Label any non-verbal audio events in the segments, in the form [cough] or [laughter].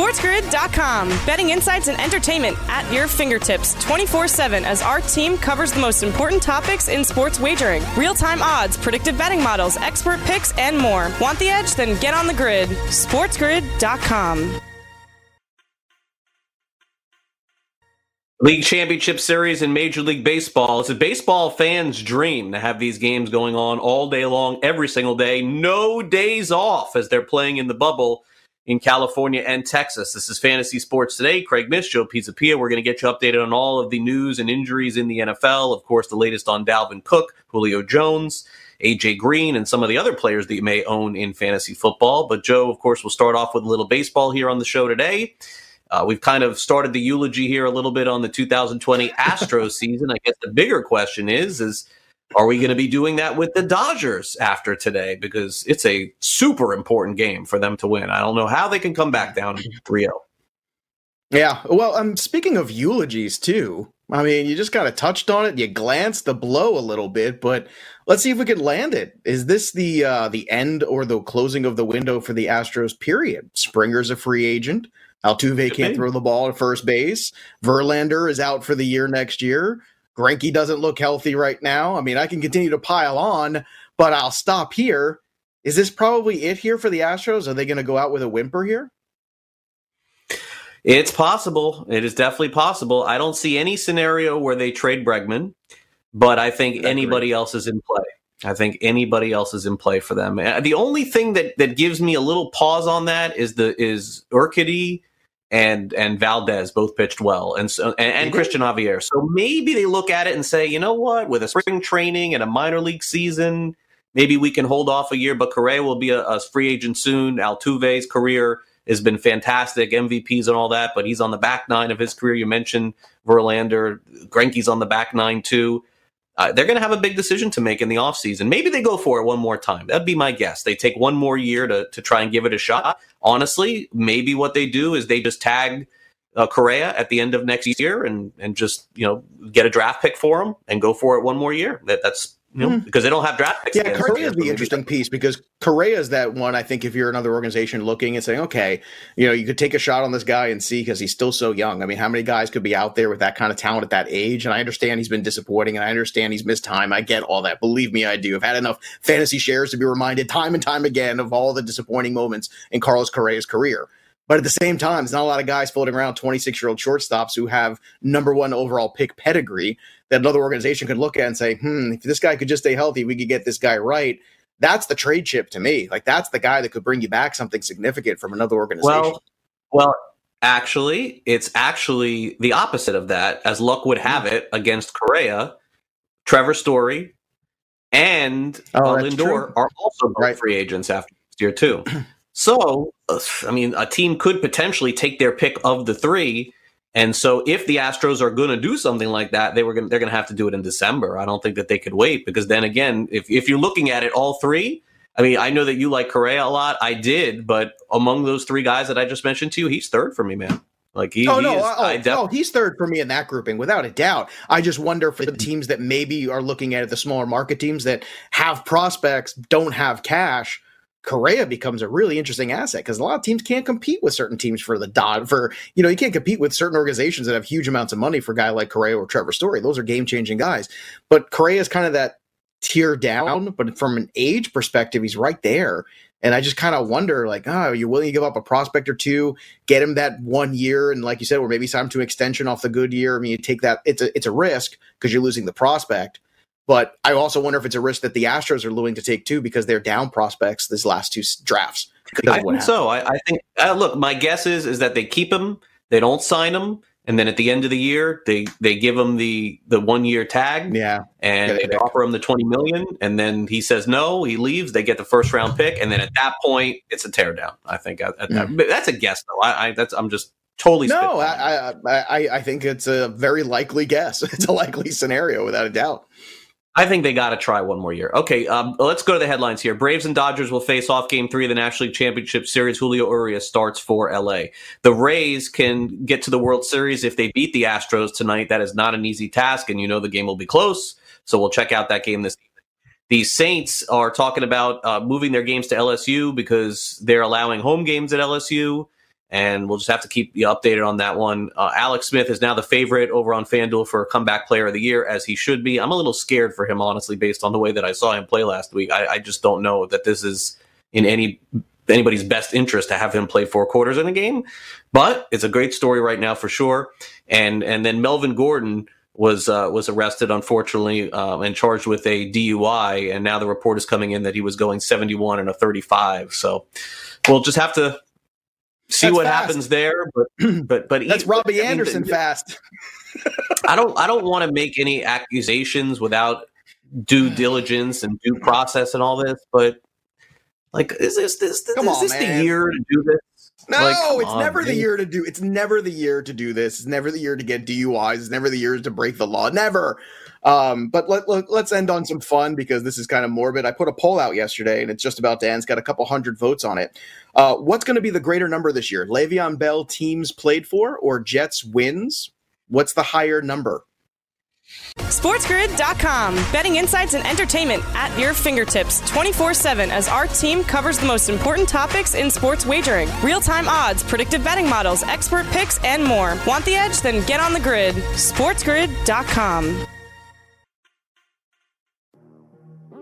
SportsGrid.com. Betting insights and entertainment at your fingertips 24 7 as our team covers the most important topics in sports wagering real time odds, predictive betting models, expert picks, and more. Want the edge? Then get on the grid. SportsGrid.com. League Championship Series in Major League Baseball. It's a baseball fan's dream to have these games going on all day long, every single day. No days off as they're playing in the bubble in California and Texas. This is Fantasy Sports Today. Craig Mish, Joe Pisapia. We're going to get you updated on all of the news and injuries in the NFL. Of course, the latest on Dalvin Cook, Julio Jones, AJ Green, and some of the other players that you may own in fantasy football. But Joe, of course, we'll start off with a little baseball here on the show today. Uh, we've kind of started the eulogy here a little bit on the 2020 Astros [laughs] season. I guess the bigger question is, is are we going to be doing that with the Dodgers after today? Because it's a super important game for them to win. I don't know how they can come back down 3 0. Yeah. Well, I'm um, speaking of eulogies too. I mean, you just kind of touched on it. You glanced the blow a little bit, but let's see if we can land it. Is this the uh, the end or the closing of the window for the Astros? Period. Springer's a free agent. Altuve can't throw the ball at first base. Verlander is out for the year next year. Greinke doesn't look healthy right now. I mean, I can continue to pile on, but I'll stop here. Is this probably it here for the Astros? Are they going to go out with a whimper here? It's possible. It is definitely possible. I don't see any scenario where they trade Bregman, but I think anybody else is in play. I think anybody else is in play for them. Uh, the only thing that that gives me a little pause on that is the is Urquidy and and Valdez both pitched well, and so and, and Christian Javier. So maybe they look at it and say, you know what, with a spring training and a minor league season, maybe we can hold off a year. But Correa will be a, a free agent soon. Altuve's career has been fantastic, MVPs and all that, but he's on the back nine of his career. You mentioned Verlander, Greinke's on the back nine too. Uh, they're going to have a big decision to make in the offseason. Maybe they go for it one more time. That'd be my guess. They take one more year to, to try and give it a shot. Honestly, maybe what they do is they just tag uh, Correa at the end of next year and, and just, you know, get a draft pick for him and go for it one more year. That, that's you know, mm. because they don't have draft picks. Yeah, Correa is the interesting piece because Correa is that one. I think if you're another organization looking and saying, okay, you know, you could take a shot on this guy and see because he's still so young. I mean, how many guys could be out there with that kind of talent at that age? And I understand he's been disappointing, and I understand he's missed time. I get all that. Believe me, I do. I've had enough fantasy shares to be reminded time and time again of all the disappointing moments in Carlos Correa's career. But at the same time, there's not a lot of guys floating around 26 year old shortstops who have number one overall pick pedigree that another organization could look at and say, hmm, if this guy could just stay healthy, we could get this guy right. That's the trade chip to me. Like that's the guy that could bring you back something significant from another organization. Well, well, actually, it's actually the opposite of that. As luck would have it, against Correa, Trevor Story and oh, uh, Lindor true. are also right. free agents after next year too. [clears throat] So, uh, I mean, a team could potentially take their pick of the three. And so, if the Astros are going to do something like that, they were going they're going to have to do it in December. I don't think that they could wait because then again, if if you're looking at it, all three. I mean, I know that you like Correa a lot. I did, but among those three guys that I just mentioned to you, he's third for me, man. Like he, oh no, is, oh, def- oh, he's third for me in that grouping without a doubt. I just wonder for the teams that maybe are looking at it, the smaller market teams that have prospects, don't have cash Correa becomes a really interesting asset because a lot of teams can't compete with certain teams for the dot for you know you can't compete with certain organizations that have huge amounts of money for a guy like Correa or Trevor Story. Those are game changing guys, but Correa is kind of that tier down. But from an age perspective, he's right there. And I just kind of wonder, like, oh, are you willing to give up a prospect or two, get him that one year, and like you said, or maybe sign him to an extension off the good year? I mean, you take that; it's a it's a risk because you're losing the prospect. But I also wonder if it's a risk that the Astros are willing to take too because they're down prospects this last two drafts. I think so. I, I think. Uh, look, my guess is is that they keep him. They don't sign him, and then at the end of the year, they they give him the the one year tag. Yeah, and they offer him the twenty million, and then he says no. He leaves. They get the first round pick, and then at that point, it's a teardown. I think mm. that, that's a guess, though. I, I that's I'm just totally no. I, I I think it's a very likely guess. [laughs] It's a likely scenario without a doubt. I think they got to try one more year. Okay, um, let's go to the headlines here. Braves and Dodgers will face off Game Three of the National League Championship Series. Julio Urias starts for LA. The Rays can get to the World Series if they beat the Astros tonight. That is not an easy task, and you know the game will be close. So we'll check out that game this evening. The Saints are talking about uh, moving their games to LSU because they're allowing home games at LSU and we'll just have to keep you updated on that one. Uh, Alex Smith is now the favorite over on FanDuel for comeback player of the year, as he should be. I'm a little scared for him, honestly, based on the way that I saw him play last week. I, I just don't know that this is in any anybody's best interest to have him play four quarters in a game. But it's a great story right now for sure. And and then Melvin Gordon was uh, was arrested, unfortunately, um, and charged with a DUI. And now the report is coming in that he was going 71 and a 35. So we'll just have to see that's what fast. happens there. But [clears throat] but but that's Robbie Anderson mean, fast. I don't I don't want to make any accusations without due [sighs] diligence and due process and all this, but like is this this, this, is on, this the year to do this? No, like, it's on, never man. the year to do. It's never the year to do this. It's never the year to get DUIs. It's never the year to break the law. Never. Um, but let, let, us end on some fun because this is kind of morbid. I put a poll out yesterday and it's just about to end. It's got a couple hundred votes on it. Uh, what's going to be the greater number this year? Le'Veon Bell teams played for or Jets wins? What's the higher number? SportsGrid.com. Betting insights and entertainment at your fingertips 24 7 as our team covers the most important topics in sports wagering real time odds, predictive betting models, expert picks, and more. Want the edge? Then get on the grid. SportsGrid.com.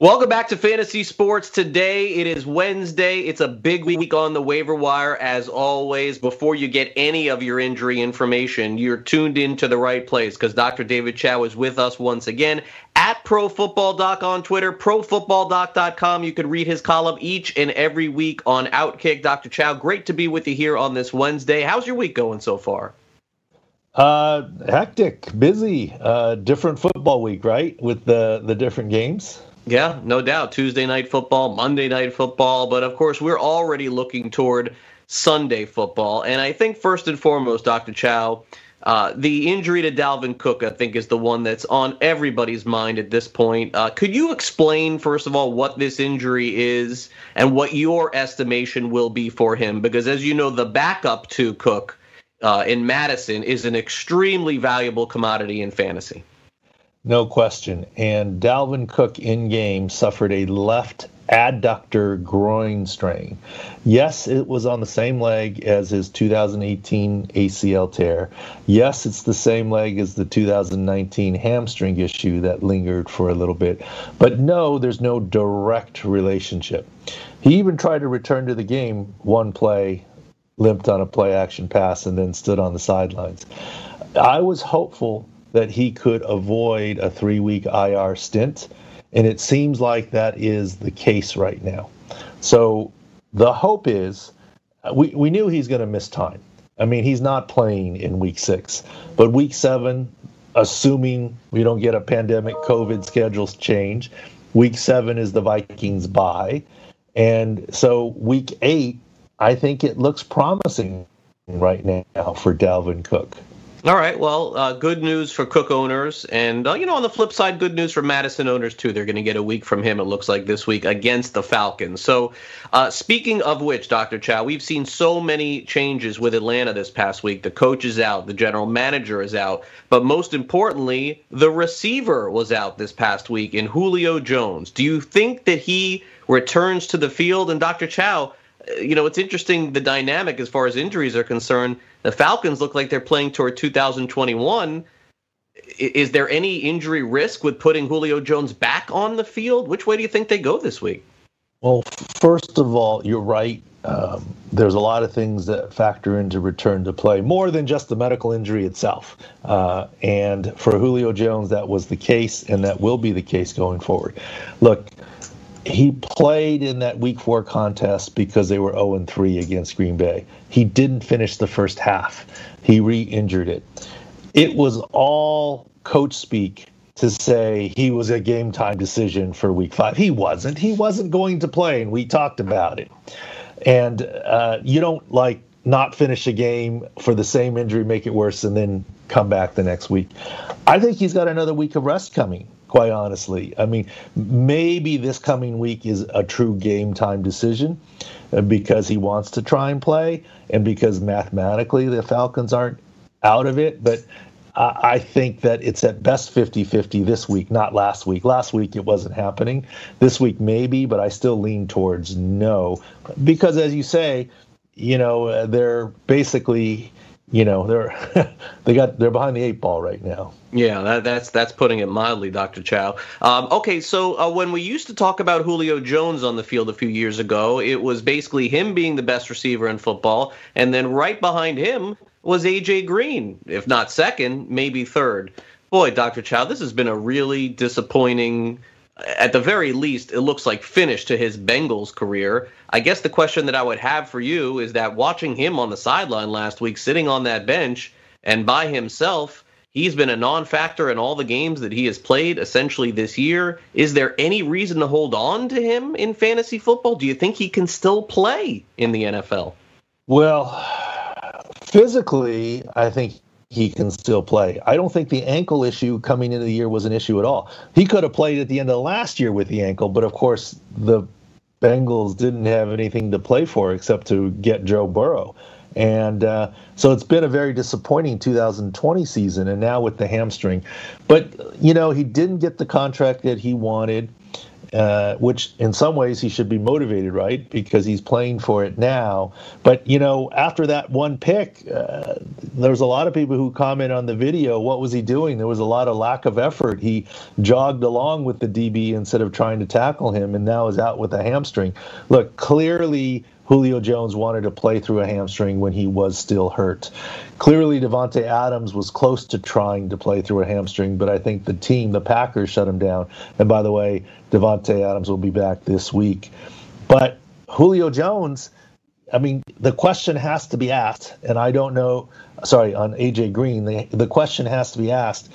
Welcome back to Fantasy Sports. Today it is Wednesday. It's a big week on the waiver wire, as always. Before you get any of your injury information, you're tuned into the right place because Dr. David Chao is with us once again at ProFootballDoc on Twitter, ProFootballDoc.com. You can read his column each and every week on Outkick. Dr. Chao, great to be with you here on this Wednesday. How's your week going so far? Uh, hectic, busy, uh, different football week, right? With the the different games. Yeah, no doubt. Tuesday night football, Monday night football, but of course, we're already looking toward Sunday football. And I think first and foremost, Dr. Chao, uh, the injury to Dalvin Cook, I think, is the one that's on everybody's mind at this point. Uh, could you explain, first of all, what this injury is and what your estimation will be for him? Because as you know, the backup to Cook uh, in Mattison is an extremely valuable commodity in fantasy. No question. And Dalvin Cook in game suffered a left adductor groin strain. Yes, it was on the same leg as his 2018 ACL tear. Yes, it's the same leg as the 2019 hamstring issue that lingered for a little bit. But no, there's no direct relationship. He even tried to return to the game one play, limped on a play action pass, and then stood on the sidelines. I was hopeful that he could avoid a three week IR stint. And it seems like that is the case right now. So the hope is uh, we, we knew he's going to miss time. I mean, he's not playing in week six, but week seven, assuming we don't get a pandemic COVID schedules change, week seven is the Vikings bye. And so week eight, I think it looks promising right now for Dalvin Cook. All right. Well, uh, good news for Cook owners, and uh, you know, on the flip side, good news for Mattison owners too. They're going to get a week from him. It looks like this week against the Falcons. So, uh, speaking of which, Dr. Chao, we've seen so many changes with Atlanta this past week. The coach is out, the general manager is out, but most importantly, the receiver was out this past week in Julio Jones. Do you think that he returns to the field? And Dr. Chao, you know, it's interesting the dynamic as far as injuries are concerned. The Falcons look like they're playing toward 2021. Is there any injury risk with putting Julio Jones back on the field? Which way do you think they go this week? Well, first of all, you're right. Um, there's a lot of things that factor into return to play, more than just the medical injury itself. Uh, and for Julio Jones, that was the case, and that will be the case going forward. Look, he played in that week four contest because they were 0 and 3 against Green Bay. He didn't finish the first half, he re injured it. It was all coach speak to say he was a game time decision for week five. He wasn't. He wasn't going to play, and we talked about it. And uh, you don't like not finish a game for the same injury, make it worse, and then come back the next week. I think he's got another week of rest coming quite honestly. I mean, maybe this coming week is a true game time decision uh, because he wants to try and play and because mathematically the Falcons aren't out of it. But I think that it's at best 50 50 this week, not last week. Last week it wasn't happening. This week maybe, but I still lean towards no because, as you say, you know, uh, they're basically you know they're [laughs] they got they're behind the eight ball right now. Yeah, that, that's that's putting it mildly, Dr. Chao. Um, okay, so uh, when we used to talk about Julio Jones on the field a few years ago, it was basically him being the best receiver in football, and then right behind him was AJ Green, if not second, maybe third. Boy, Dr. Chao, this has been a really disappointing at the very least, it looks like finish to his Bengals career. I guess the question that I would have for you is that watching him on the sideline last week, sitting on that bench and by himself, he's been a non factor in all the games that he has played essentially this year. Is there any reason to hold on to him in fantasy football? Do you think he can still play in the NFL? Well, physically, I think he can still play. I don't think the ankle issue coming into the year was an issue at all. He could have played at the end of last year with the ankle, but of course the Bengals didn't have anything to play for except to get Joe Burrow. And uh, so it's been a very disappointing 2020 season, and now with the hamstring. But, you know, he didn't get the contract that he wanted uh, which in some ways he should be motivated, right? Because he's playing for it now. But, you know, after that one pick, uh, there's a lot of people who comment on the video, what was he doing? There was a lot of lack of effort. He jogged along with the DB instead of trying to tackle him and now is out with a hamstring. Look, clearly Julio Jones wanted to play through a hamstring when he was still hurt. Clearly, Davante Adams was close to trying to play through a hamstring, but I think the team, the Packers, shut him down. And by the way, Davante Adams will be back this week. But Julio Jones, I mean, the question has to be asked, and I don't know. Sorry, on AJ Green, the, the question has to be asked.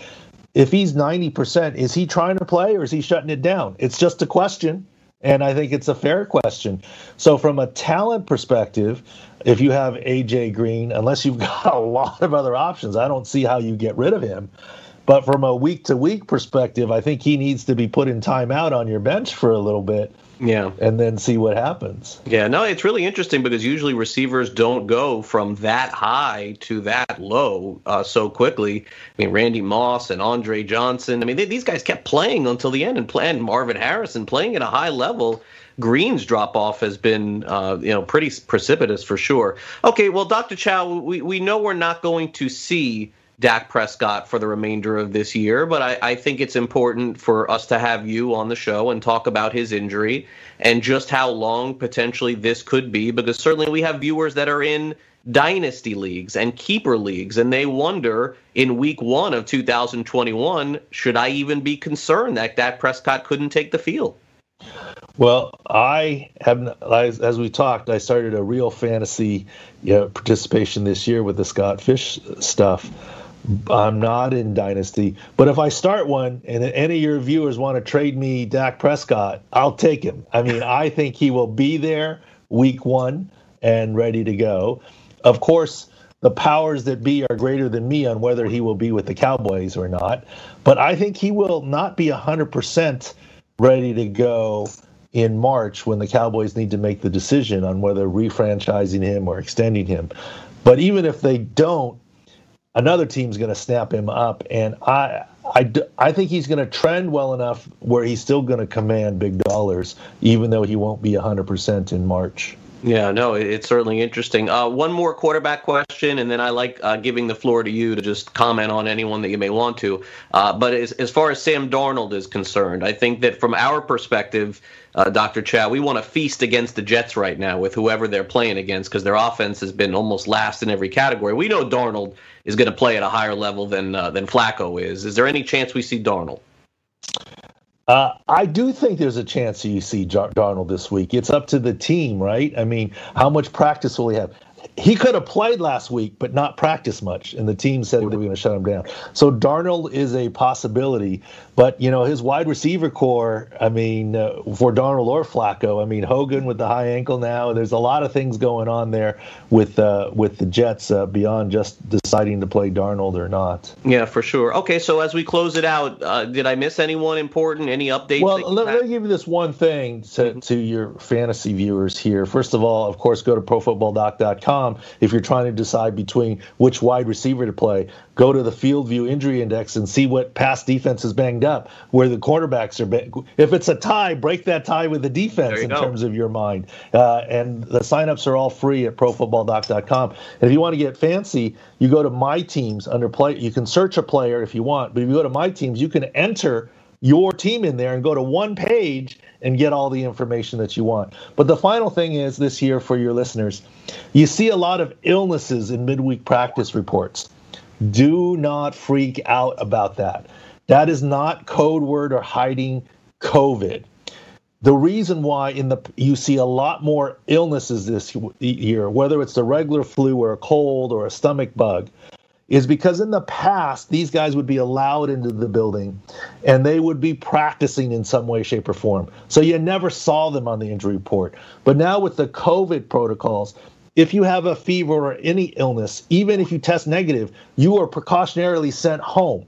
If he's 90%, is he trying to play or is he shutting it down? It's just a question. And I think it's a fair question. So, from a talent perspective, if you have AJ Green, unless you've [laughs] got a lot of other options, I don't see how you get rid of him. But from a week to week perspective, I think he needs to be put in timeout on your bench for a little bit yeah. And then see what happens. Yeah, no, it's really interesting because usually receivers don't go from that high to that low uh, so quickly. I mean, Randy Moss and Andre Johnson. I mean, they, these guys kept playing until the end and playing Marvin Harrison playing at a high level. Green's drop off has been, uh, you know, pretty precipitous for sure. Okay, well, Dr. Chao, we, we know we're not going to see Dak Prescott for the remainder of this year, but I, I, think it's important for us to have you on the show and talk about his injury and just how long potentially this could be, because certainly we have viewers that are in dynasty leagues and keeper leagues, and they wonder in week one of 2021, should I even be concerned that Dak Prescott couldn't take the field? Well, I have, as, as, we talked, I started a real fantasy you know, participation this year with the Scott Fish stuff I'm not in Dynasty. But if I start one and any of your viewers want to trade me Dak Prescott, I'll take him. I mean, I think he will be there week one and ready to go. Of course, the powers that be are greater than me on whether he will be with the Cowboys or not. But I think he will not be 100% ready to go in March when the Cowboys need to make the decision on whether refranchising him or extending him. But even if they don't, another team's going to snap him up. And I, I, I think he's going to trend well enough where he's still going to command big dollars, even though he won't be 100% in March. Yeah, no, it's certainly interesting. Uh, one more quarterback question, and then I like uh, giving the floor to you to just comment on anyone that you may want to. Uh, but as, as far as Sam Darnold is concerned, I think that from our perspective, uh, Dr. Chao, we want to feast against the Jets right now with whoever they're playing against because their offense has been almost last in every category. We know Darnold is going to play at a higher level than uh, than Flacco is. Is there any chance we see Darnold? Uh, I do think there's a chance you see Darnold this week. It's up to the team, right? I mean, how much practice will he have? He could have played last week, but not practice much, and the team said they were going to shut him down. So Darnold is a possibility, but you know his wide receiver corps. I mean, uh, for Darnold or Flacco, I mean Hogan with the high ankle now. There's a lot of things going on there with uh, with the Jets uh, beyond just deciding to play Darnold or not. Yeah, for sure. Okay, so as we close it out, uh, did I miss anyone important? Any updates? Well, let, let, me give you this one thing to, mm-hmm. to your fantasy viewers here. First of all, of course, go to ProFootballDoc.com if you're trying to decide between which wide receiver to play. Go to the field view injury index and see what past defense is banged up, where the quarterbacks are. Bang- if it's a tie, break that tie with the defense in go. terms of your mind. Uh, and the signups are all free at ProFootballDoc.com. And if you want to get fancy, you go to My Teams under play. You can search a player if you want, but if you go to My Teams, you can enter your team in there and go to one page and get all the information that you want. But the final thing is this year for your listeners, you see a lot of illnesses in midweek practice reports. Do not freak out about that. That is not code word or hiding COVID. The reason why in the you see a lot more illnesses this year, whether it's the regular flu or a cold or a stomach bug, is because in the past these guys would be allowed into the building and they would be practicing in some way shape or form. So you never saw them on the injury report. But now with the covid protocols if you have a fever or any illness even if you test negative you are precautionarily sent home.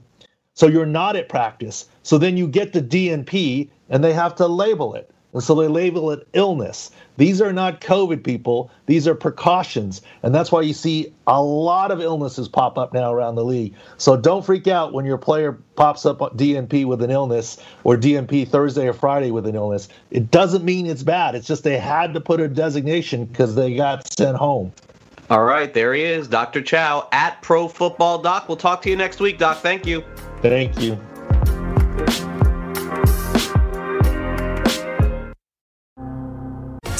So you're not at practice. So then you get the dnp and they have to label it and so they label it illness. These are not COVID people, these are precautions. And that's why you see a lot of illnesses pop up now around the league. So don't freak out when your player pops up DNP with an illness or DNP Thursday or Friday with an illness. It doesn't mean it's bad. It's just they had to put a designation because they got sent home. All right, there he is, Dr. Chao at Pro Football Doc. We'll talk to you next week, Doc. Thank you. Thank you.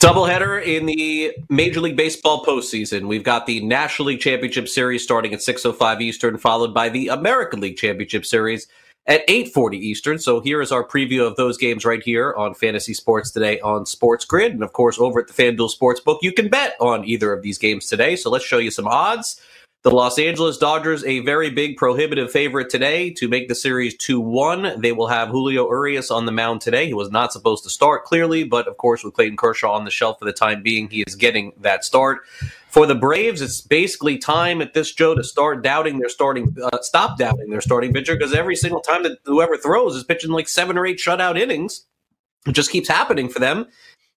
Doubleheader in the Major League Baseball postseason. We've got the National League Championship Series starting at 6.05 Eastern, followed by the American League Championship Series at 8:40 Eastern. So here is our preview of those games right here on Fantasy Sports today on Sports Grid, and of course over at the FanDuel Sportsbook, you can bet on either of these games today. So let's show you some odds. The Los Angeles Dodgers, a very big prohibitive favorite today to make the series 2 1. They will have Julio Urias on the mound today. He was not supposed to start, clearly, but of course, with Clayton Kershaw on the shelf for the time being, he is getting that start. For the Braves, it's basically time at this, Joe, to start doubting their starting, uh, stop doubting their starting pitcher because every single time that whoever throws is pitching like seven or eight shutout innings. It just keeps happening for them.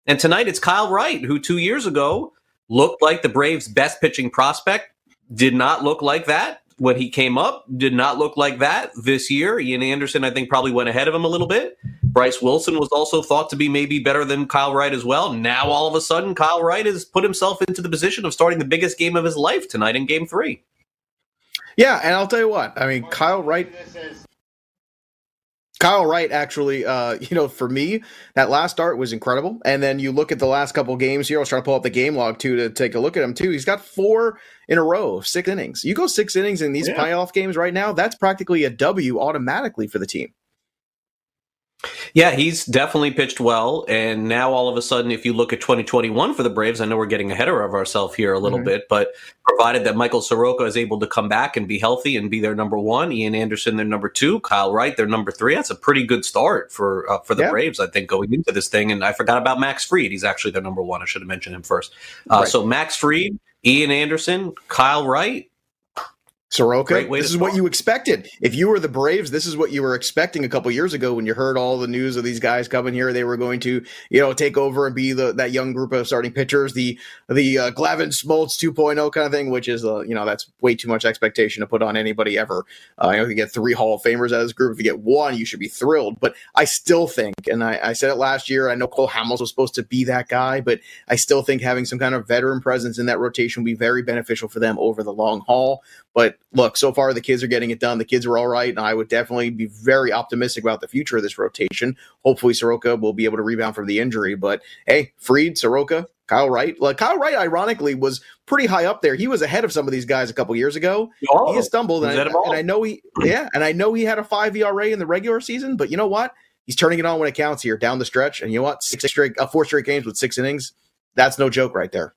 And tonight it's Kyle Wright, who two years ago looked like the Braves' best pitching prospect did not look like that when he came up. Did not look like that this year. Ian Anderson, I think, probably went ahead of him a little bit. Bryce Wilson was also thought to be maybe better than Kyle Wright as well. Now all of a sudden, Kyle Wright has put himself into the position of starting the biggest game of his life tonight in Game Three. Yeah, and I'll tell you what. I mean, Kyle Wright Kyle Wright actually, uh, [laughs] you know, for me, that last start was incredible. And then you look at the last couple games here. I was trying to pull up the game log too to take a look at him too. He's got four in a row, six innings. You go six innings in these yeah. playoff games right now, that's practically a W automatically for the team. Yeah, he's definitely pitched well. And now all of a sudden, if you look at 2021 for the Braves, I know we're getting ahead of ourselves here a little mm-hmm. bit, but provided that Michael Soroka is able to come back and be healthy and be their number one, Ian Anderson their number two, Kyle Wright their number three, that's a pretty good start for uh, for the yeah. Braves, I think, going into this thing. And I forgot about Max Fried. He's actually their number one. I should have mentioned him first. Uh, right. So Max Fried, Ian Anderson, Kyle Wright, Soroka, this is what you expected. If you were the Braves, this is what you were expecting a couple years ago when you heard all the news of these guys coming here. They were going to, you know, take over and be the that young group of starting pitchers, the the uh, Glavine Smoltz 2.0 kind of thing, which is, uh, you know, that's way too much expectation to put on anybody ever. Uh, you know, if you get three Hall of Famers out of this group, if you get one, you should be thrilled. But I still think, and I, I said it last year, I know Cole Hamels was supposed to be that guy, but I still think having some kind of veteran presence in that rotation would be very beneficial for them over the long haul. But look, so far the kids are getting it done. The kids are all right, and I would definitely be very optimistic about the future of this rotation. Hopefully, Soroka will be able to rebound from the injury. But hey, Fried, Soroka, Kyle Wright. Like Kyle Wright, ironically, was pretty high up there. He was ahead of some of these guys a couple years ago. Oh, he stumbled, and I, and I know he, yeah, and I know he had a five ERA in the regular season. But you know what? He's turning it on when it counts here down the stretch. And you know what? Six straight, uh, four straight games with six innings. That's no joke right there.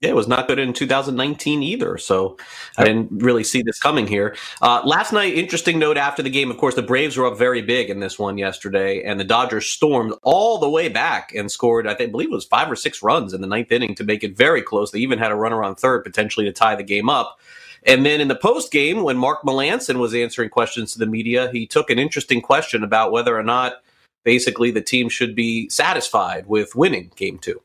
Yeah, it was not good in 2019 either. So I didn't really see this coming here. Uh, last night, interesting note after the game. Of course, the Braves were up very big in this one yesterday, and the Dodgers stormed all the way back and scored, I think, I believe it was five or six runs in the ninth inning to make it very close. They even had a runner on third potentially to tie the game up. And then in the post game, when Mark Melancon was answering questions to the media, he took an interesting question about whether or not basically the team should be satisfied with winning game two.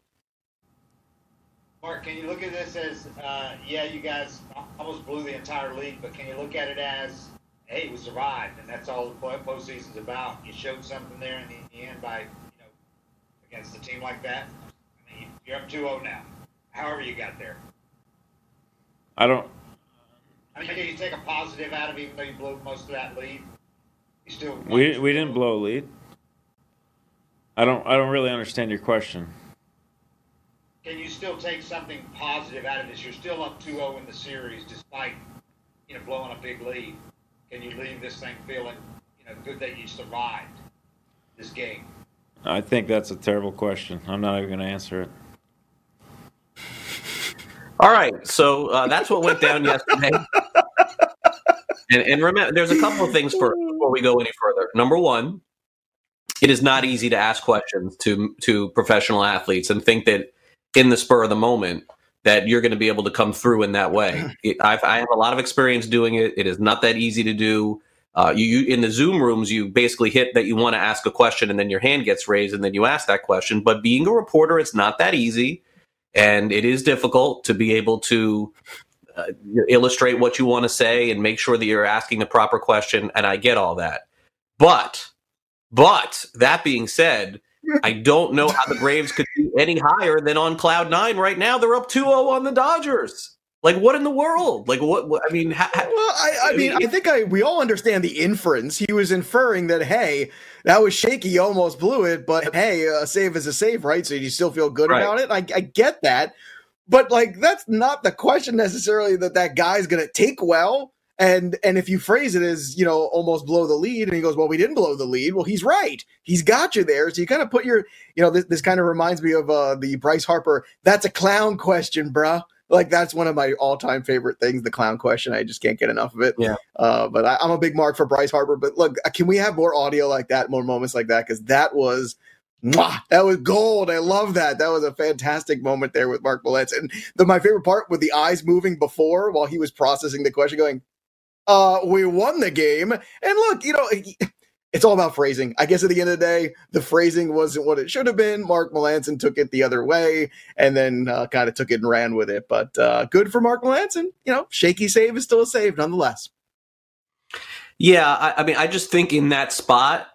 Mark, can you look at this as, uh, yeah, you guys almost blew the entire league, but can you look at it as, hey, we survived, and that's all the postseason's about? You showed something there in the, end by, you know, against a team like that. I mean, you're up 2-0 now. However you got there. I don't. I mean, can you take a positive out of it, even though you blew most of that lead? You still. We we didn't blow a lead. I don't I don't really understand your question can you still take something positive out of this? You're still up 2-0 in the series, despite you know blowing a big lead. Can you leave this thing feeling you know good that you survived this game? I think that's a terrible question. I'm not even going to answer it. All right, so uh, that's what went down yesterday. And, and, remember, there's a couple of things for, before we go any further. Number one, it is not easy to ask questions to to professional athletes and think that in the spur of the moment that you're going to be able to come through in that way. It, I've, I have a lot of experience doing it. It is not that easy to do. Uh, you, you, in the Zoom rooms, you basically hit that you want to ask a question, and then your hand gets raised, and then you ask that question. But being a reporter, it's not that easy, and it is difficult to be able to uh, illustrate what you want to say and make sure that you're asking the proper question. And I get all that, but but that being said, I don't know how the Braves could be any higher than on cloud nine right now. They're up 2-0 on the Dodgers. Like what in the world? Like what? what I mean, ha, well, I, I, I mean, I think I we all understand the inference. He was inferring that hey, that was shaky, you almost blew it, but hey, a save is a save, right? So you still feel good right. about it. I, I get that, but like that's not the question necessarily that that guy's going to take well. And and if you phrase it as you know almost blow the lead, and he goes, well, we didn't blow the lead. Well, he's right. He's got you there. So you kind of put your you know this, this kind of reminds me of uh, the Bryce Harper. That's a clown question, bruh. Like that's one of my all-time favorite things, the clown question. I just can't get enough of it. Yeah. Uh, but I, I'm a big mark for Bryce Harper. But look, can we have more audio like that, more moments like that? Because that was Mwah, that was gold. I love that. That was a fantastic moment there with Mark Malentz. And the, my favorite part with the eyes moving before while he was processing the question, going, uh, we won the game. And look, you know, it's all about phrasing. I guess at the end of the day, the phrasing wasn't what it should have been. Mark Melancon took it the other way and then uh, kind of took it and ran with it. But uh, good for Mark Melancon. You know, shaky save is still a save nonetheless. Yeah, I, I mean, I just think in that spot,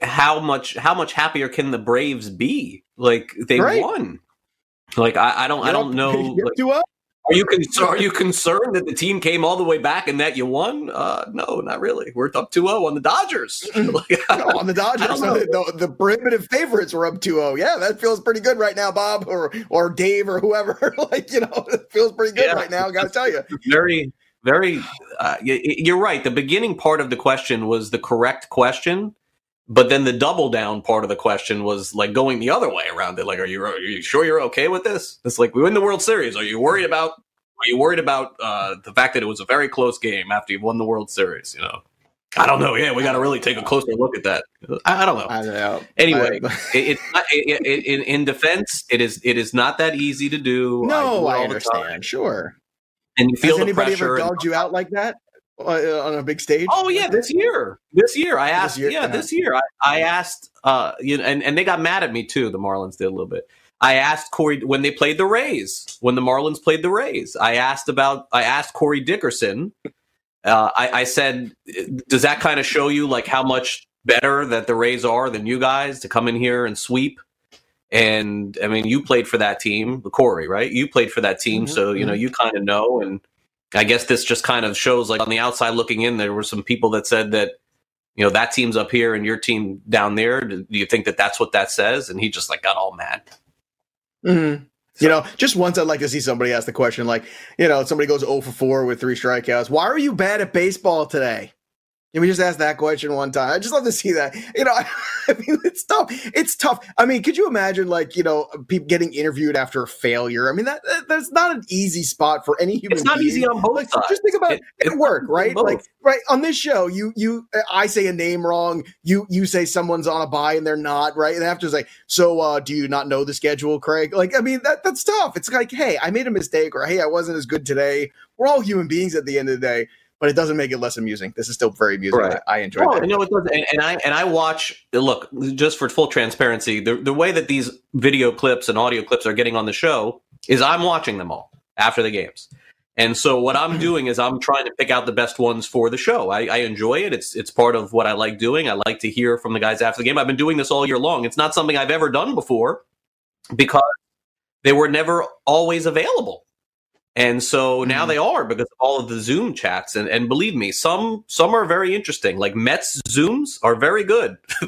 how much how much happier can the Braves be? Like they right. won. Like I, I don't I don't know. [laughs] Like, are you concerned? Are you concerned that the team came all the way back and that you won? Uh, no, not really. We're up 2-0 on the Dodgers. [laughs] no, on the [laughs] Dodgers, the, the, the prohibitive favorites were up 2-0. Yeah, that feels pretty good right now, Bob or or Dave or whoever. [laughs] like you know, it feels pretty good yeah. right now. Got to tell you, very very. Uh, you're right. The beginning part of the question was the correct question but then the double down part of the question was like going the other way around it. Like, are you are you sure you're okay with this? It's like we win the World Series. Are you worried about? Are you worried about uh, the fact that it was a very close game after you won the World Series? You know, I don't know. Yeah, we got to really take a closer look at that. I, I don't know. I don't know. Anyway, [laughs] it, it, it, in, in defense, it is it is not that easy to do. No, I, I understand. Sure. And you feel Has anybody ever dogged you out like that? Uh, on a big stage? Oh yeah, this year. This year, I asked. Year? Yeah, this year, I, I asked. Uh, you know, and and they got mad at me too. The Marlins did a little bit. I asked Corey when they played the Rays. When the Marlins played the Rays, I asked about. I asked Corey Dickerson. Uh, I, I said, does that kind of show you like how much better that the Rays are than you guys to come in here and sweep? And I mean, you played for that team, the Corey, right? You played for that team, mm-hmm, so you know mm-hmm. you kind of know. And I guess this just kind of shows like on the outside looking in, there were some people that said that, you know, that team's up here and your team down there. Do you think that that's what that says? And he just like got all mad. Mm-hmm. So, you know, just once I'd like to see somebody ask the question, like, you know, somebody goes 0 for 4 with three strikeouts. Why are you bad at baseball today? Can we just ask that question one time? I just love to see that. You know, I, [laughs] I, mean, it's tough. It's tough. I mean, could you imagine, like, you know, people getting interviewed after a failure? I mean, that, that that's not an easy spot for any human. It's not being. easy on both like, sides. Just think about it, it at work, right? Like, right on this show, you you I say a name wrong, you you say someone's on a bye and they're not, right? And after it's like, so uh, do you not know the schedule, Craig? Like, I mean, that that's tough. It's like, hey, I made a mistake, or hey, I wasn't as good today. We're all human beings at the end of the day but it doesn't make it less amusing. This is still very amusing. Right. I, I enjoy oh, it. No, it does. And, and, I and I watch. Look, just for full transparency, the the way that these video clips and audio clips are getting on the show is I'm watching them all after the games. And so what I'm doing is I'm trying to pick out the best ones for the show. I, I, enjoy it. It's it's part of what I like doing. I like to hear from the guys after the game. I've been doing this all year long. It's not something I've ever done before because they were never always available. And so now mm-hmm. they are because of all of the Zoom chats. And, and believe me, some some are very interesting. Like Mets Zooms are very good. [laughs]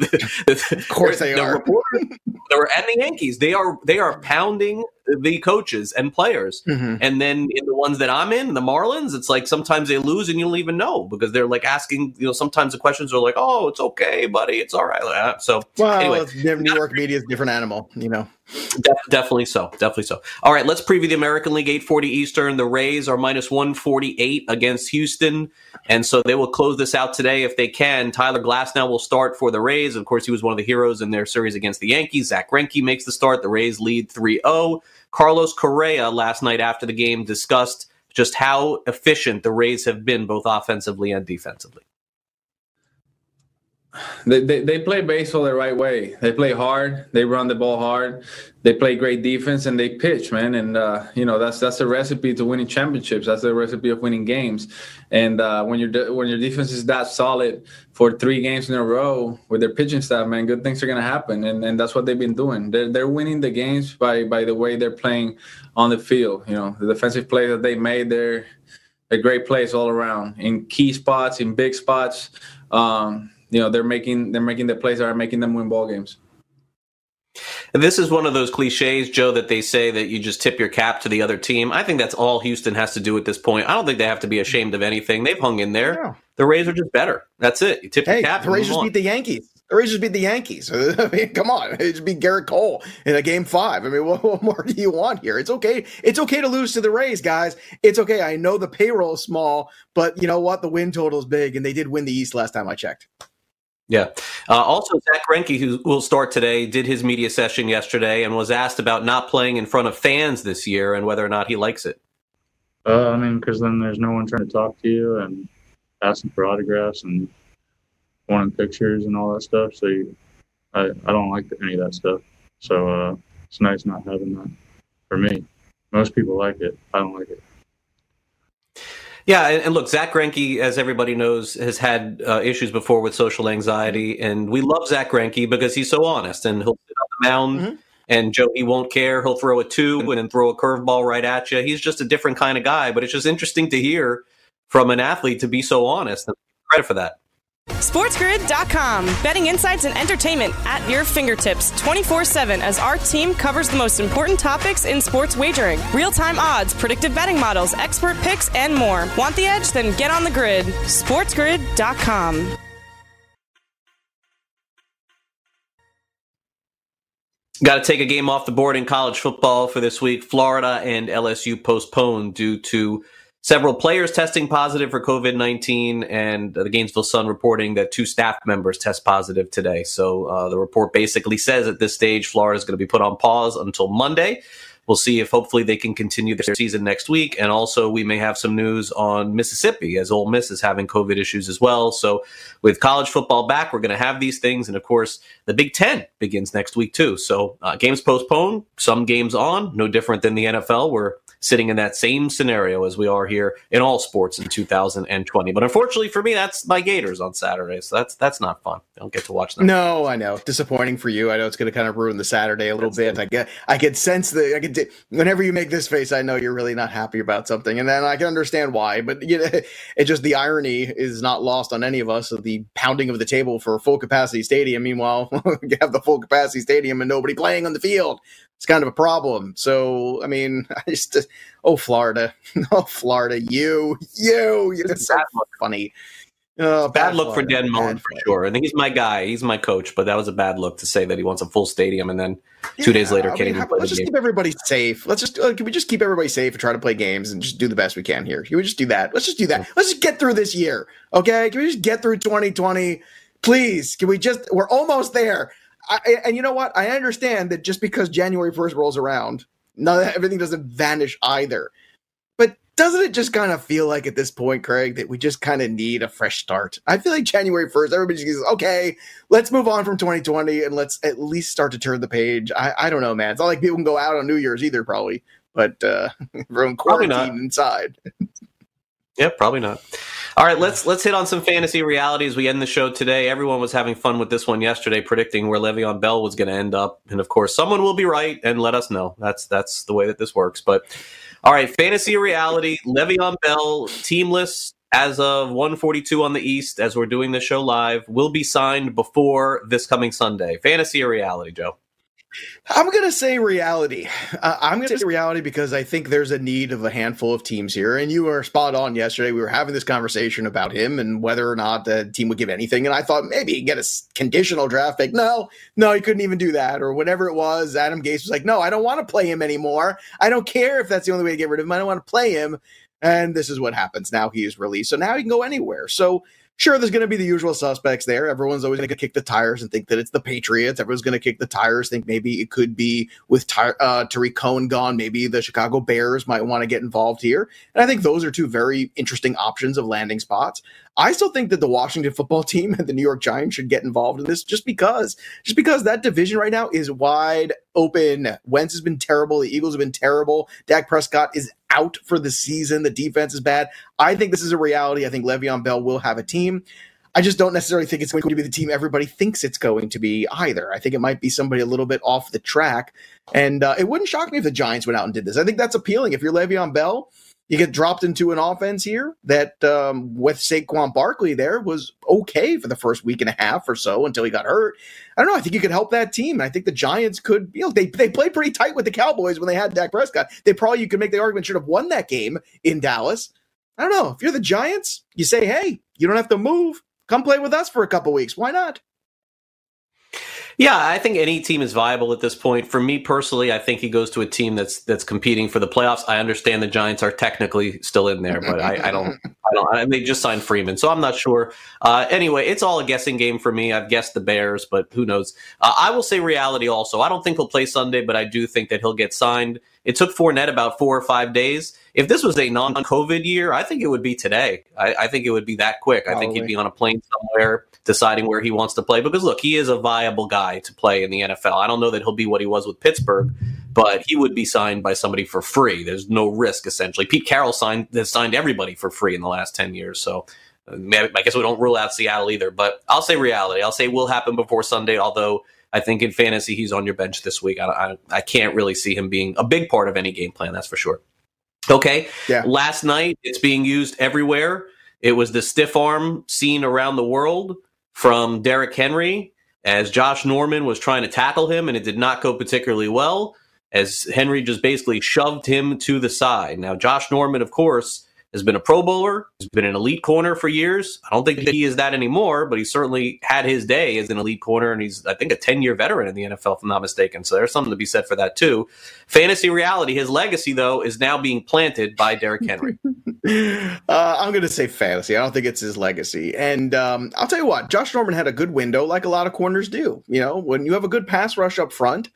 of course they the are. and the Yankees, they are they are pounding the coaches and players. Mm-hmm. And then in the ones that I'm in, the Marlins, it's like sometimes they lose and you don't even know because they're like asking, you know, sometimes the questions are like, oh, it's okay, buddy. It's all right. So, well, anyway, New York media is a different animal, you know. De- definitely so. Definitely so. All right, let's preview the American League 840 Eastern. The Rays are minus 148 against Houston. And so they will close this out today if they can. Tyler Glasnow will start for the Rays. Of course, he was one of the heroes in their series against the Yankees. Zack Greinke makes the start. The Rays lead 3 0. Carlos Correa last night after the game discussed just how efficient the Rays have been both offensively and defensively. They, they, play baseball the right way. They play hard. They run the ball hard. They play great defense and they pitch, man. And uh, you know that's that's a recipe to winning championships. That's the recipe of winning games. And uh, when your when your defense is that solid for three games in a row with their pitching staff, man, good things are gonna happen. And and that's what they've been doing. They're they're winning the games by by the way they're playing on the field. You know the defensive play that they made. They're they're great plays all around in key spots, in big spots. Um, you know they're making they're making the plays that are making them win ball games. this is one of those cliches, Joe, that they say that you just tip your cap to the other team. I think that's all Houston has to do at this point. I don't think they have to be ashamed of anything. They've hung in there. Yeah. The Rays are just better. That's it. You tip Hey, your cap. the Rays just beat the Yankees. The Rays just beat the Yankees. [laughs] I mean, come on, it just beat Gerrit Cole in a game five. I mean, [laughs] what, what more do you want here? It's okay. It's okay to lose to the Rays, guys. It's okay. I know the payroll is small, but you know what? The win total is big, and they did win the East last time I checked. Yeah. Uh, also, Zack Greinke, who will start today, did his media session yesterday and was asked about not playing in front of fans this year and whether or not he likes it. Uh, I mean, because then there's no one trying to talk to you and asking for autographs and wanting pictures and all that stuff. So you, I, I don't like any of that stuff. So uh, it's nice not having that for me. Most people like it. I don't like it. Yeah, and, and look, Zack Greinke, as everybody knows, has had uh, issues before with social anxiety, and we love Zack Greinke because he's so honest, and he'll sit on the mound. Mm-hmm. And Joe, he won't care. He'll throw a two and then throw a curveball right at you. He's just a different kind of guy. But it's just interesting to hear from an athlete to be so honest. And credit for that. SportsGrid.com. Betting insights and entertainment at your fingertips 24 7 as our team covers the most important topics in sports wagering real time odds, predictive betting models, expert picks, and more. Want the edge? Then get on the grid. SportsGrid.com. Got to take a game off the board in college football for this week. Florida and LSU postponed due to several players testing positive for COVID 19 and the Gainesville Sun reporting that two staff members test positive today. So uh, the report basically says at this stage, Florida is going to be put on pause until Monday. We'll see if hopefully they can continue their season next week. And also, we may have some news on Mississippi as Ole Miss is having COVID issues as well. So, with college football back, we're going to have these things. And of course, the Big Ten begins next week, too. So, uh, games postponed, some games on, no different than the NFL. We're sitting in that same scenario as we are here in all sports in 2020. But unfortunately for me, that's my Gators on Saturday. So, that's that's not fun. I don't get to watch them. No, I know. Disappointing for you. I know it's going to kind of ruin the Saturday a little bit. I get, I could sense the, I could, whenever you make this face, I know you're really not happy about something, and then I can understand why. But you know, [laughs] it's just the irony is not lost on any of us of the pounding of the table for a full capacity stadium. Meanwhile, [laughs] you have the full capacity stadium and nobody playing on the field. It's kind of a problem. So, I mean, [laughs] I just, oh, Florida, oh, Florida, you, you, you're so funny. Oh, bad look for Dan Mullen bad for sure. I think he's my guy. He's my coach, but that was a bad look to say that he wants a full stadium and then two days later can't mean, even play let's just game. keep everybody safe. Let's just uh, can we just keep everybody safe and try to play games and just do the best we can here? Can we just do that? Let's just do that. Let's just get through this year, okay? Can we just get through 2020, please? Can we just? We're almost there. I, and you know what? I understand that just because January 1st rolls around, no, everything doesn't vanish either. Doesn't it just kind of feel like at this point, Craig, that we just kind of need a fresh start? I feel like January 1st, everybody just goes, okay, let's move on from 2020 and let's at least start to turn the page. I, I don't know, man. It's not like people can go out on New Year's either, probably, but uh, [laughs] from Probably not. quarantine inside. [laughs] Yeah, probably not. All right, let's let's hit on some fantasy realities. we end the show today. Everyone was having fun with this one yesterday, predicting where Le'Veon Bell was going to end up, and of course, someone will be right and let us know. That's that's the way that this works. But all right, fantasy reality: Le'Veon Bell, teamless as of 142 on the East, as we're doing the show live, will be signed before this coming Sunday. Fantasy reality, Joe? I'm going to say reality. Uh, I'm going to say reality because I think there's a need of a handful of teams here. And you were spot on yesterday. We were having this conversation about him and whether or not the team would give anything. And I thought maybe he'd get a conditional draft pick. No, no, he couldn't even do that. Or whatever it was. Adam Gase was like, no, I don't want to play him anymore. I don't care if that's the only way to get rid of him. I don't want to play him. And this is what happens. Now he is released. So now he can go anywhere. So Sure, there's going to be the usual suspects there. Everyone's always going to kick the tires and think that it's the Patriots. Everyone's going to kick the tires, think maybe it could be with Ty- uh, Tarik Cohen gone. Maybe the Chicago Bears might want to get involved here. And I think those are two very interesting options of landing spots. I still think that the Washington football [laughs] team and the New York Giants should get involved in this just because, just because that division right now is wide open. Wentz has been terrible. The Eagles have been terrible. Dak Prescott is out for the season. The defense is bad. I think this is a reality. I think Le'Veon Bell will have a team. I just don't necessarily think it's going to be the team everybody thinks it's going to be either. I think it might be somebody a little bit off the track. And uh, it wouldn't shock me if the Giants went out and did this. I think that's appealing. If you're Le'Veon Bell, you get dropped into an offense here that um, with Saquon Barkley there was okay for the first week and a half or so until he got hurt. I don't know. I think you could help that team. I think the Giants could, you know, they, they played pretty tight with the Cowboys when they had Dak Prescott. They probably, you could make the argument, should have won that game in Dallas. I don't know. If you're the Giants, you say, hey, you don't have to move. Come play with us for a couple weeks. Why not? Yeah, I think any team is viable at this point. For me personally, I think he goes to a team that's that's competing for the playoffs. I understand the Giants are technically still in there, but I, I don't, I don't. I, they just signed Freeman, so I'm not sure. Uh, anyway, it's all a guessing game for me. I've guessed the Bears, but who knows? Uh, I will say reality also. I don't think he'll play Sunday, but I do think that he'll get signed. It took Fournette about four or five days. If this was a non-COVID year, I think it would be today. I, I think it would be that quick. Probably. I think he'd be on a plane somewhere deciding where he wants to play. Because look, he is a viable guy to play in the NFL. I don't know that he'll be what he was with Pittsburgh, but he would be signed by somebody for free. There's no risk essentially. Pete Carroll signed has signed everybody for free in the last ten years. So uh, I guess we don't rule out Seattle either. But I'll say reality. I'll say will happen before Sunday. Although I think in fantasy he's on your bench this week. I, I, I can't really see him being a big part of any game plan. That's for sure. Okay. Yeah. Last night it's being used everywhere. It was the stiff arm seen around the world from Derrick Henry as Josh Norman was trying to tackle him, and it did not go particularly well as Henry just basically shoved him to the side. Now, Josh Norman, of course, has been a Pro Bowler. He's been an elite corner for years. I don't think that he is that anymore, but he certainly had his day as an elite corner, and he's, I think, a 10 year veteran in the NFL, if I'm not mistaken. So there's something to be said for that, too. Fantasy reality, his legacy, though, is now being planted by Derrick Henry. [laughs] uh, I'm going to say fantasy. I don't think it's his legacy. And um, I'll tell you what, Josh Norman had a good window, like a lot of corners do. You know, when you have a good pass rush up front,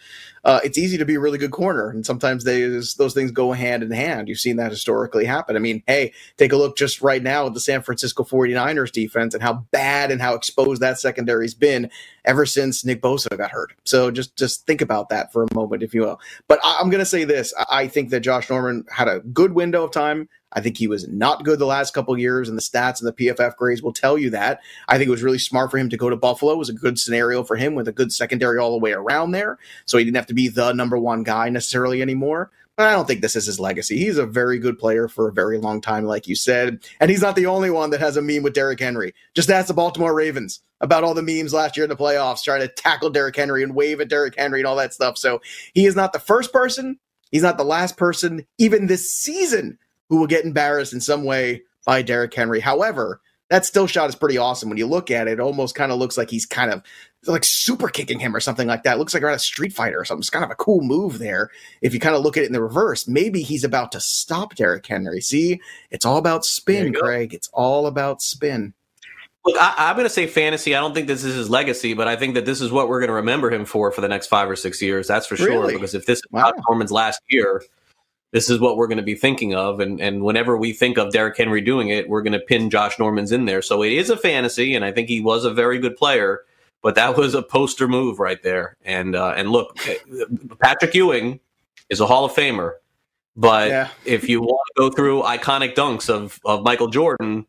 uh, it's easy to be a really good corner. And sometimes they, those things go hand in hand. You've seen that historically happen. I mean, hey, take a look just right now at the San Francisco 49ers defense and how bad and how exposed that secondary's been ever since Nick Bosa got hurt. So just just think about that for a moment, if you will. But I, am going to say this: I think that Josh Norman had a good window of time. I think he was not good the last couple years, and the stats and the PFF grades will tell you that. I think it was really smart for him to go to Buffalo. It was a good scenario for him with a good secondary all the way around there, so he didn't have to be the number one guy necessarily anymore. But I don't think this is his legacy. He's a very good player for a very long time, like you said, and he's not the only one that has a meme with Derrick Henry. Just ask the Baltimore Ravens about all the memes last year in the playoffs, trying to tackle Derrick Henry and wave at Derrick Henry and all that stuff. So he is not the first person. He's not the last person, even this season, who will get embarrassed in some way by Derrick Henry. However, that still shot is pretty awesome. When you look at it, it almost kind of looks like he's kind of like super kicking him or something like that. It looks like around a Street Fighter or something. It's kind of a cool move there. If you kind of look at it in the reverse, maybe he's about to stop Derrick Henry. See, it's all about spin, Craig. It's all about spin. Look, I, am going to say fantasy. I don't think this is his legacy, but I think that this is what we're going to remember him for for the next five or six years. That's for really? sure. Because if this is wow. Norman's last year, this is what we're going to be thinking of. And, and whenever we think of Derrick Henry doing it, we're going to pin Josh Norman's in there. So it is a fantasy, and I think he was a very good player, but that was a poster move right there. And uh, and look, Patrick Ewing is a Hall of Famer, but yeah. if you want to go through iconic dunks of of Michael Jordan,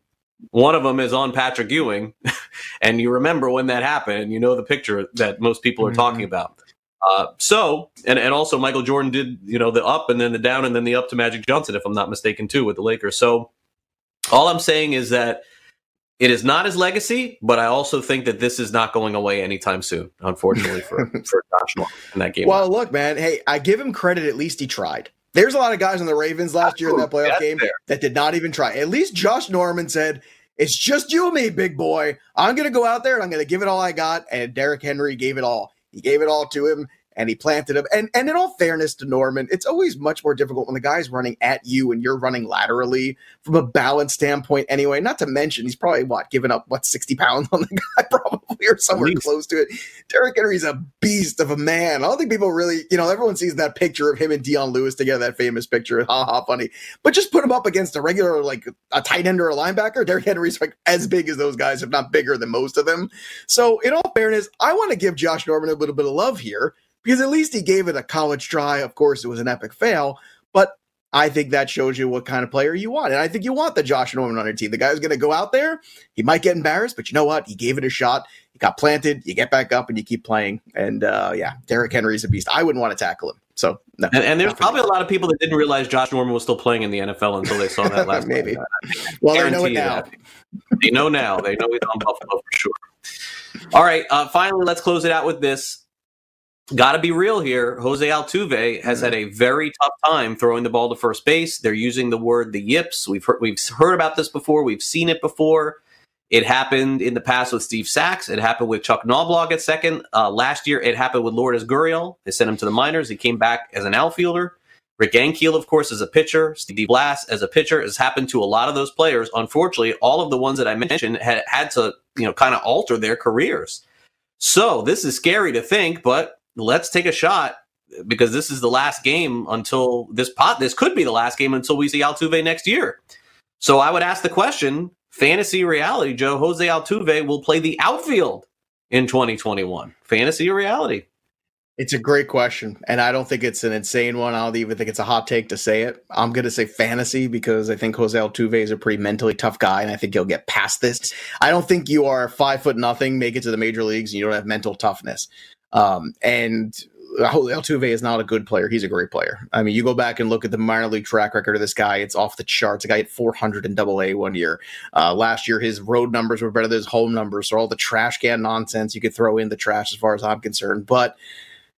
one of them is on Patrick Ewing, [laughs] and you remember when that happened. You know the picture that most people are mm-hmm. talking about. Uh, so, and, and also Michael Jordan did, you know, the up and then the down and then the up to Magic Johnson, if I'm not mistaken, too, with the Lakers. So, all I'm saying is that it is not his legacy, but I also think that this is not going away anytime soon, unfortunately, for, [laughs] for Josh Norman in that game. Well, look, man, hey, I give him credit. At least he tried. There's a lot of guys on the Ravens last year in that playoff game fair. that did not even try. At least Josh Norman said, It's just you and me, big boy. I'm going to go out there and I'm going to give it all I got. And Derrick Henry gave it all. He gave it all to him and he planted him. And and in all fairness to Norman, it's always much more difficult when the guy's running at you and you're running laterally from a balance standpoint anyway. Not to mention he's probably what giving up what 60 pounds on the [laughs] guy, probably or somewhere close to it. Derrick Henry's a beast of a man. I don't think people really, you know, everyone sees that picture of him and Dion Lewis together, that famous picture. Ha ha funny. But just put him up against a regular like a tight end or a linebacker. Derrick Henry's like as big as those guys, if not bigger than most of them. So in all fairness, I want to give Josh Norman a little bit of love here because at least he gave it a college try. Of course, it was an epic fail, but I think that shows you what kind of player you want. And I think you want the Josh Norman on your team. The guy who's going to go out there, he might get embarrassed, but you know what? He gave it a shot. He got planted. You get back up and you keep playing. And uh, yeah, Derrick Henry's a beast. I wouldn't want to tackle him. So no, and, and there's probably a lot of people that didn't realize Josh Norman was still playing in the NFL until they saw that last [laughs] maybe. Well, they know it now. That. They know now. They know he's on Buffalo for sure. All right. Uh, finally, let's close it out with this. Got to be real here. Jose Altuve has had a very tough time throwing the ball to first base. They're using the word the yips. We've heard we've heard about this before. We've seen it before. It happened in the past with Steve Sax. It happened with Chuck Knoblauch at second. Uh, last year, it happened with Lourdes Gurriel. They sent him to the minors. He came back as an outfielder. Rick Ankiel, of course, as a pitcher. Steve Blass as a pitcher has happened to a lot of those players. Unfortunately, all of the ones that I mentioned had had to, you know, kind of alter their careers. So this is scary to think, but let's take a shot because this is the last game until this pot. This could be the last game until we see Altuve next year. So I would ask the question: fantasy reality, Joe Jose Altuve will play the outfield in 2021. Fantasy reality? It's a great question, and I don't think it's an insane one. I don't even think it's a hot take to say it. I'm going to say fantasy because I think Jose Altuve is a pretty mentally tough guy, and I think he'll get past this. I don't think you are five foot nothing, make it to the major leagues, and you don't have mental toughness. Um, and Altuve is not a good player. He's a great player. I mean, you go back and look at the minor league track record of this guy. It's off the charts. A guy hit 400 in Double A one year. Uh, last year, his road numbers were better than his home numbers. So all the trash can nonsense you could throw in the trash, as far as I'm concerned. But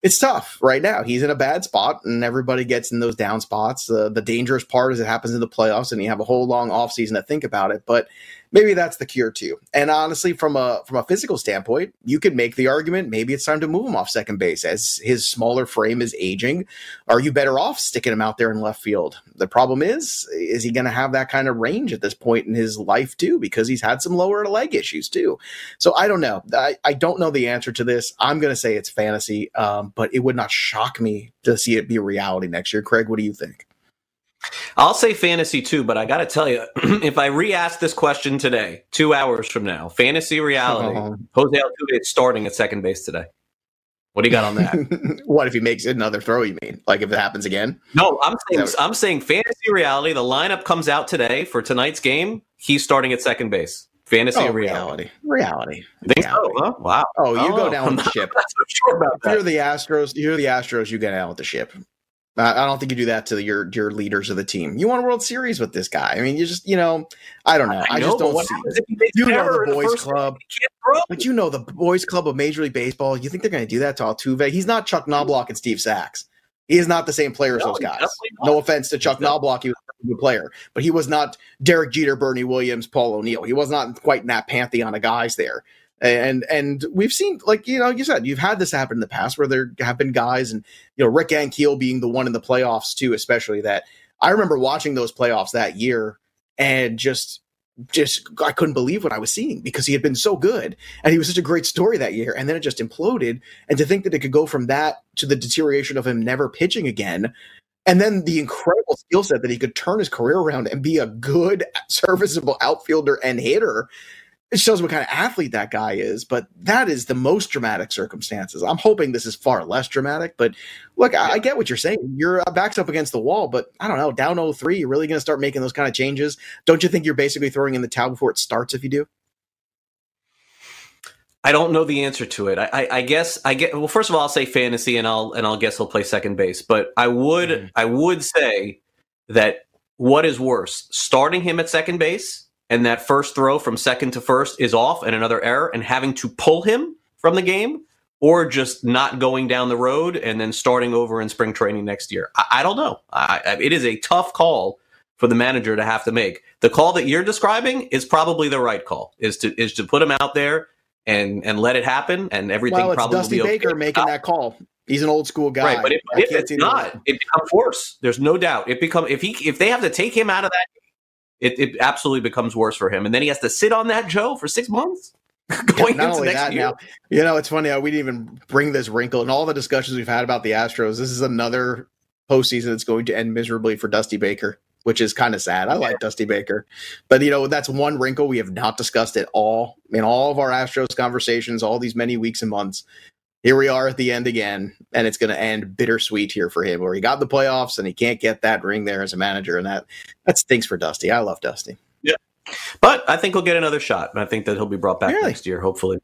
it's tough right now. He's in a bad spot, and everybody gets in those down spots. Uh, the dangerous part is it happens in the playoffs, and you have a whole long offseason to think about it. But maybe that's the cure too. And honestly, from a from a physical standpoint, you could make the argument maybe it's time to move him off second base as his smaller frame is aging. Are you better off sticking him out there in left field? The problem is, is he going to have that kind of range at this point in his life too? Because he's had some lower leg issues too. So I don't know. I, I don't know the answer to this. I'm going to say it's fantasy, um, but it would not shock me to see it be reality next year. Craig, what do you think? I'll say fantasy too, but I got to tell you, [clears throat] if I re-ask this question today, two hours from now, fantasy reality, uh-huh. Jose Altuve is starting at second base today. What do you got on that? [laughs] what if he makes another throw? You mean like if it happens again? No, I'm saying I'm saying fantasy reality. The lineup comes out today for tonight's game. He's starting at second base. Fantasy oh, reality. Reality. Think reality. so? Huh? Wow. Oh, you oh, go down with the [laughs] ship. so sure about that. If you're the Astros, you're the Astros, you get out with the ship. I don't think you do that to your your leaders of the team. You want a World Series with this guy. I mean, you just you know, I don't know. I, I know, just don't see. You know the boys club, but you know the boys club of Major League Baseball. You think they're going to do that to Altuve? He's not Chuck Knoblauch and Steve Sax. He is not the same player as no, those guys. No offense to Chuck Knoblauch, he was a good player, but he was not Derek Jeter, Bernie Williams, Paul O'Neill. He was not quite in that pantheon of guys there and and we've seen like you know you said you've had this happen in the past where there have been guys and you know Rick Ankiel being the one in the playoffs too especially that I remember watching those playoffs that year and just just I couldn't believe what I was seeing because he had been so good and he was such a great story that year. And then it just imploded. And to think that it could go from that to the deterioration of him never pitching again and then the incredible skill set that he could turn his career around and be a good serviceable outfielder and hitter it shows what kind of athlete that guy is, but that is the most dramatic circumstances. I'm hoping this is far less dramatic, but look, I, I get what you're saying. You're backed up against the wall, but I don't know, down 03, you're really going to start making those kind of changes. Don't you think you're basically throwing in the towel before it starts if you do? I don't know the answer to it. I, I, I, guess I get. Well, first of all, I'll say fantasy, and I'll and I'll guess he'll play second base. But I would mm. I would say that what is worse, starting him at second base and that first throw from second to first is off and another error and having to pull him from the game or just not going down the road and then starting over in spring training next year. I, I don't know. I, it is a tough call for the manager to have to make. The call that you're describing is probably the right call. Is to is to put him out there and and let it happen, and everything well, it's probably Dusty Baker making that call. He's an old school guy. Right, but if, if it's not, it becomes worse. There's no doubt. It become if he if they have to take him out of that it, it absolutely becomes worse for him. And then he has to sit on that Joe for six months. [laughs] Going yeah, not only that year. now, you know, it's funny how we didn't even bring this wrinkle in all the discussions we've had about the Astros. This is another postseason that's going to end miserably for Dusty Baker, which is kind of sad. I yeah. like Dusty Baker, but you know, that's one wrinkle we have not discussed at all in all of our Astros conversations, all these many weeks and months. Here we are at the end again, and it's going to end bittersweet here for him, where he got the playoffs and he can't get that ring there as a manager, and that that stinks for Dusty. I love Dusty. Yeah, but I think he'll get another shot. and I think that he'll be brought back really? next year, hopefully.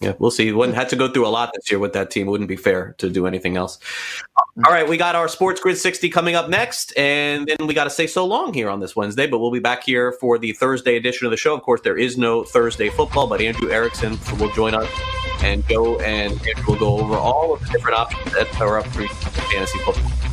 Yeah, we'll see. One had to go through a lot this year with that team. It wouldn't be fair to do anything else. All right, we got our Sports Grid 60 coming up next, and then we got to say so long here on this Wednesday. But we'll be back here for the Thursday edition of the show. Of course, there is no Thursday football, but Andrew Erickson will join us, and go and will go over all of the different options that are up for fantasy football.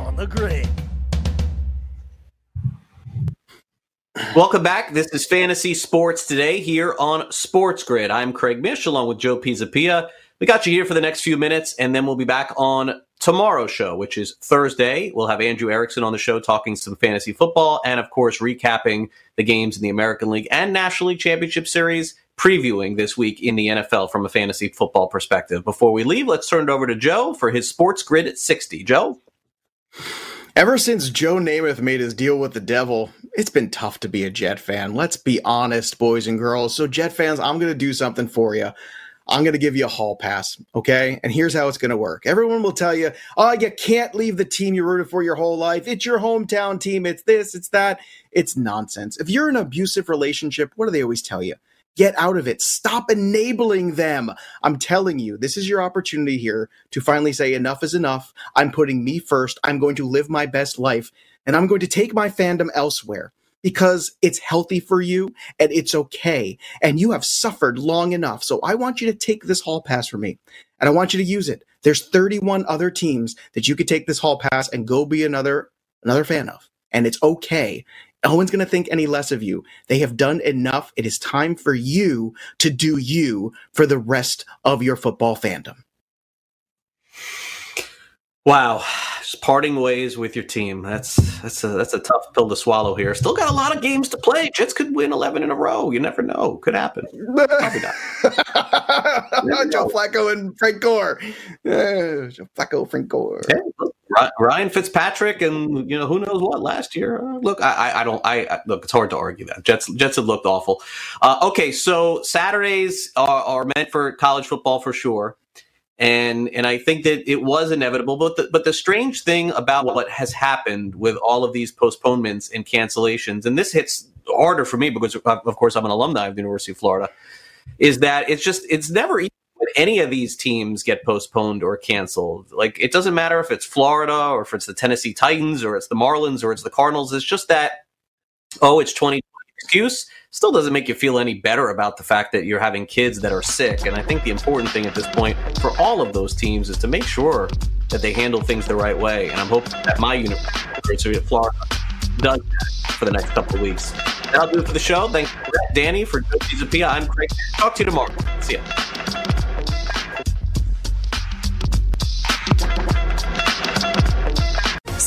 on the grid. Welcome back. This is Fantasy Sports Today here on Sports Grid. I'm Craig Mish along with Joe Pisapia. We got you here for the next few minutes, and then we'll be back on tomorrow's show, which is Thursday. We'll have Andrew Erickson on the show talking some fantasy football and, of course, recapping the games in the American League and National League Championship Series, previewing this week in the NFL from a fantasy football perspective. Before we leave, let's turn it over to Joe for his Sports Grid at 60. Joe? Ever since Joe Namath made his deal with the devil, it's been tough to be a Jet fan. Let's be honest, boys and girls. So, Jet fans, I'm going to do something for you. I'm going to give you a hall pass, okay? And here's how it's going to work. Everyone will tell you, oh, you can't leave the team you rooted for your whole life. It's your hometown team. It's this, it's that. It's nonsense. If you're in an abusive relationship, what do they always tell you? Get out of it. Stop enabling them. I'm telling you, this is your opportunity here to finally say enough is enough. I'm putting me first. I'm going to live my best life and I'm going to take my fandom elsewhere because it's healthy for you and it's okay. And you have suffered long enough. So I want you to take this hall pass from me and I want you to use it. There's 31 other teams that you could take this hall pass and go be another another fan of. And it's okay. No one's going to think any less of you. They have done enough. It is time for you to do you for the rest of your football fandom. Wow, just parting ways with your team. That's that's a that's a tough pill to swallow here. Still got a lot of games to play. Jets could win eleven in a row. You never know. Could happen. Probably not. [laughs] Joe Flacco and Frank Gore. Uh, Joe Flacco, Frank Gore. Ryan Fitzpatrick, and you know who knows what last year. Uh, look, I, I don't. I, I, look. It's hard to argue that Jets Jets have looked awful. Uh, okay, so Saturdays are, are meant for college football for sure and and I think that it was inevitable. But the, but the strange thing about what has happened with all of these postponements and cancellations, and this hits harder for me because of course I'm an alumni of the University of Florida, is that it's just it's never any of these teams get postponed or canceled. Like it doesn't matter if it's Florida or if it's the Tennessee Titans or it's the Marlins or it's the Cardinals. It's just that oh, it's 2020 excuse still doesn't make you feel any better about the fact that you're having kids that are sick. And I think the important thing at this point for all of those teams is to make sure that they handle things the right way. And I'm hoping that my university of Florida does that for the next couple of weeks. That'll do it for the show. Thanks, Danny, for Joe Pia. I'm Craig. Talk to you tomorrow. See ya.